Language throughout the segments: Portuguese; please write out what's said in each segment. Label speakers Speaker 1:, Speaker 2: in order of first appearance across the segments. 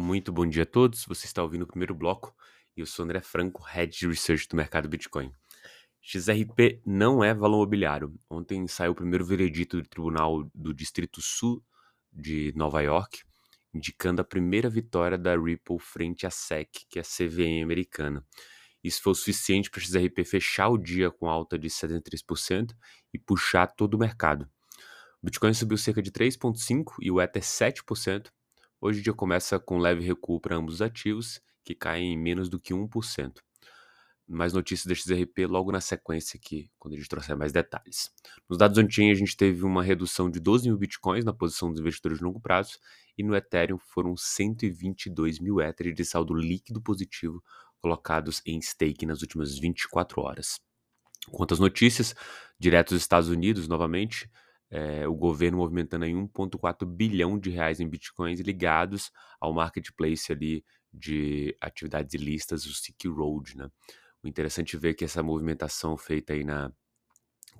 Speaker 1: Muito bom dia a todos. Você está ouvindo o primeiro bloco e eu sou André Franco, Head de Research do mercado Bitcoin. XRP não é valor mobiliário. Ontem saiu o primeiro veredito do Tribunal do Distrito Sul de Nova York, indicando a primeira vitória da Ripple frente à SEC, que é a CVM americana. Isso foi o suficiente para a XRP fechar o dia com alta de 73% e puxar todo o mercado. O Bitcoin subiu cerca de 3,5% e o Ether 7%, Hoje o dia começa com leve recuo para ambos os ativos, que caem em menos do que 1%. Mais notícias da XRP logo na sequência aqui, quando a gente trouxer mais detalhes. Nos dados on-chain a gente teve uma redução de 12 mil bitcoins na posição dos investidores de longo prazo e no Ethereum foram 122 mil Ether de saldo líquido positivo colocados em stake nas últimas 24 horas. Quanto às notícias, direto dos Estados Unidos, novamente, é, o governo movimentando aí 1,4 bilhão de reais em bitcoins ligados ao marketplace ali de atividades ilícitas, o Silk Road, né? O interessante ver que essa movimentação feita aí na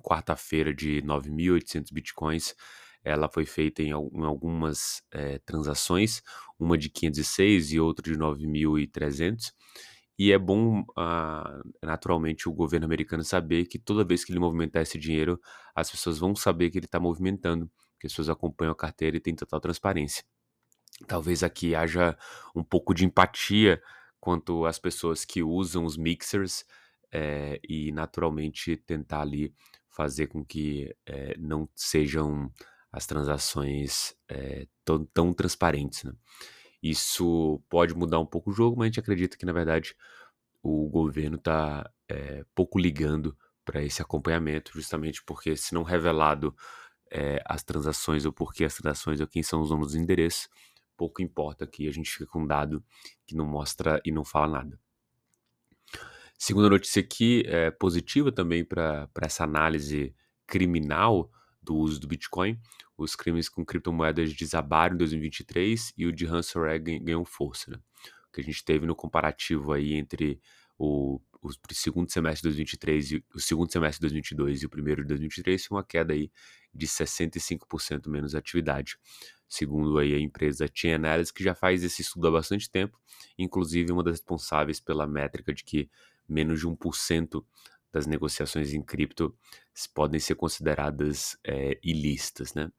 Speaker 1: quarta-feira de 9.800 bitcoins, ela foi feita em, em algumas é, transações, uma de 506 e outra de 9.300, e é bom, uh, naturalmente, o governo americano saber que toda vez que ele movimentar esse dinheiro, as pessoas vão saber que ele está movimentando, que as pessoas acompanham a carteira e tem total transparência. Talvez aqui haja um pouco de empatia quanto às pessoas que usam os mixers é, e, naturalmente, tentar ali fazer com que é, não sejam as transações é, tão, tão transparentes. Né? Isso pode mudar um pouco o jogo, mas a gente acredita que, na verdade, o governo está é, pouco ligando para esse acompanhamento, justamente porque, se não revelado é, as transações ou por que as transações ou quem são os donos dos endereços, pouco importa que a gente fica com um dado que não mostra e não fala nada. Segunda notícia aqui, é positiva também para essa análise criminal do uso do Bitcoin. Os crimes com criptomoedas desabaram em 2023 e o de ransomware ganhou força. Né? O que a gente teve no comparativo aí entre o, o segundo semestre de 2023 e o segundo semestre de 2022 e o primeiro de 2023 foi uma queda aí de 65% menos atividade. Segundo aí a empresa Chain Analysis, que já faz esse estudo há bastante tempo, inclusive uma das responsáveis pela métrica de que menos de 1% das negociações em cripto podem ser consideradas é, ilícitas, né?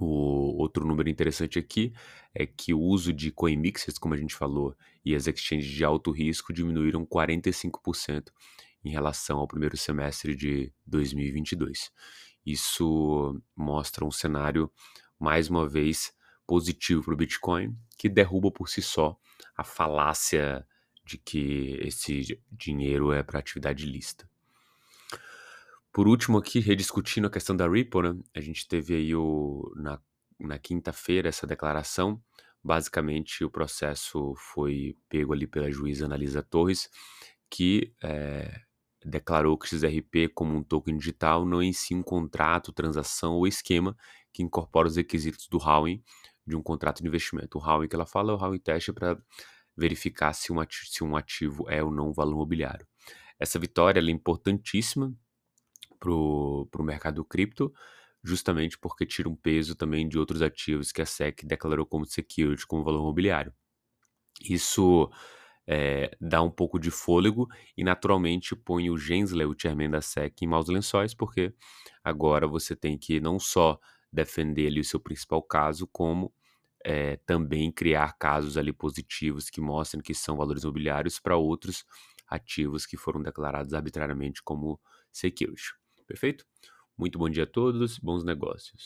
Speaker 1: O outro número interessante aqui é que o uso de coin mixers, como a gente falou, e as exchanges de alto risco diminuíram 45% em relação ao primeiro semestre de 2022. Isso mostra um cenário, mais uma vez, positivo para o Bitcoin, que derruba por si só a falácia de que esse dinheiro é para atividade ilícita. Por último aqui, rediscutindo a questão da Ripple, né? A gente teve aí o, na, na quinta-feira essa declaração. Basicamente, o processo foi pego ali pela juíza Analisa Torres, que é, declarou que o XRP, como um token digital, não é em si um contrato, transação ou esquema que incorpora os requisitos do Howin de um contrato de investimento. O Howin que ela fala é o Howin Test para verificar se um, ativo, se um ativo é ou não valor mobiliário. Essa vitória é importantíssima para o mercado cripto, justamente porque tira um peso também de outros ativos que a SEC declarou como security, como valor mobiliário. Isso é, dá um pouco de fôlego e naturalmente põe o Gensler, o chairman da SEC, em maus lençóis, porque agora você tem que não só defender ali o seu principal caso, como é, também criar casos ali positivos que mostrem que são valores imobiliários para outros ativos que foram declarados arbitrariamente como security. Perfeito? Muito bom dia a todos, bons negócios.